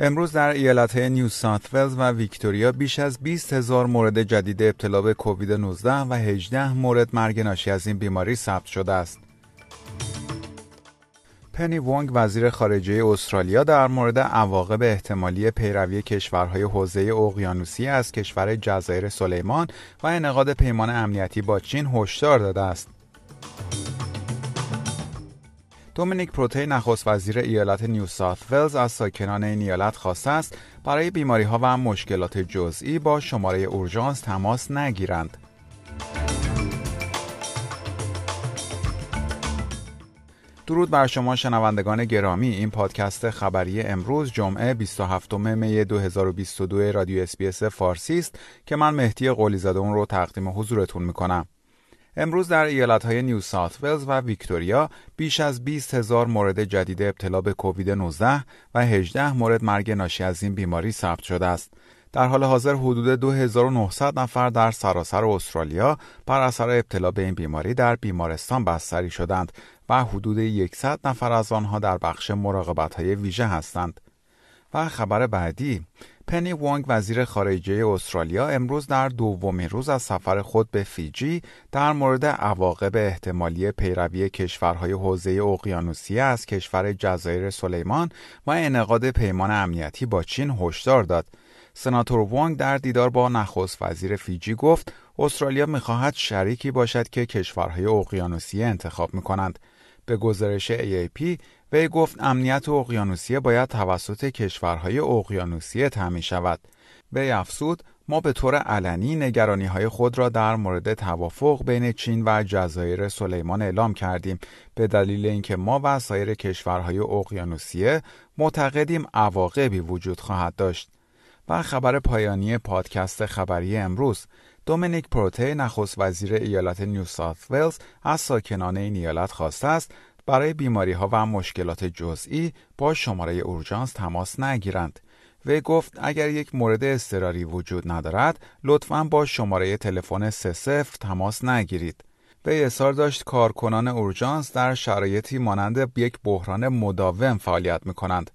امروز در ایالت نیو ساوت ولز و ویکتوریا بیش از 20 هزار مورد جدید ابتلا به کووید 19 و 18 مورد مرگ ناشی از این بیماری ثبت شده است. پنی وونگ وزیر خارجه استرالیا در مورد عواقب احتمالی پیروی کشورهای حوزه اقیانوسی از کشور جزایر سلیمان و انعقاد پیمان امنیتی با چین هشدار داده است. دومینیک پروتی نخست وزیر ایالت نیو ساوت ولز از ساکنان این ایالت خواسته است برای بیماری ها و مشکلات جزئی با شماره اورژانس تماس نگیرند. درود بر شما شنوندگان گرامی این پادکست خبری امروز جمعه 27 می 2022 رادیو SBS فارسی است که من مهدی قلی زاده اون رو تقدیم حضورتون می‌کنم. امروز در ایالتهای نیو ساوت ولز و ویکتوریا بیش از 20 هزار مورد جدید ابتلا به کووید 19 و 18 مورد مرگ ناشی از این بیماری ثبت شده است. در حال حاضر حدود 2900 نفر در سراسر استرالیا بر اثر ابتلا به این بیماری در بیمارستان بستری شدند و حدود 100 نفر از آنها در بخش مراقبت های ویژه هستند. و خبر بعدی پنی وانگ وزیر خارجه استرالیا امروز در دومین روز از سفر خود به فیجی در مورد عواقب احتمالی پیروی کشورهای حوزه اقیانوسیه از کشور جزایر سلیمان و انعقاد پیمان امنیتی با چین هشدار داد. سناتور وانگ در دیدار با نخست وزیر فیجی گفت استرالیا می‌خواهد شریکی باشد که کشورهای اقیانوسیه انتخاب می کنند. به گزارش AAP وی گفت امنیت اقیانوسیه باید توسط کشورهای اقیانوسیه تامین شود. وی افزود ما به طور علنی نگرانی های خود را در مورد توافق بین چین و جزایر سلیمان اعلام کردیم به دلیل اینکه ما و سایر کشورهای اقیانوسیه معتقدیم عواقبی وجود خواهد داشت. و خبر پایانی پادکست خبری امروز دومینیک پروته نخست وزیر ایالت نیو ساوت ولز از ساکنان این ایالت خواسته است برای بیماری ها و مشکلات جزئی با شماره اورژانس تماس نگیرند. وی گفت اگر یک مورد اضطراری وجود ندارد لطفا با شماره تلفن 30 تماس نگیرید. وی اظهار داشت کارکنان اورژانس در شرایطی مانند یک بحران مداوم فعالیت می کنند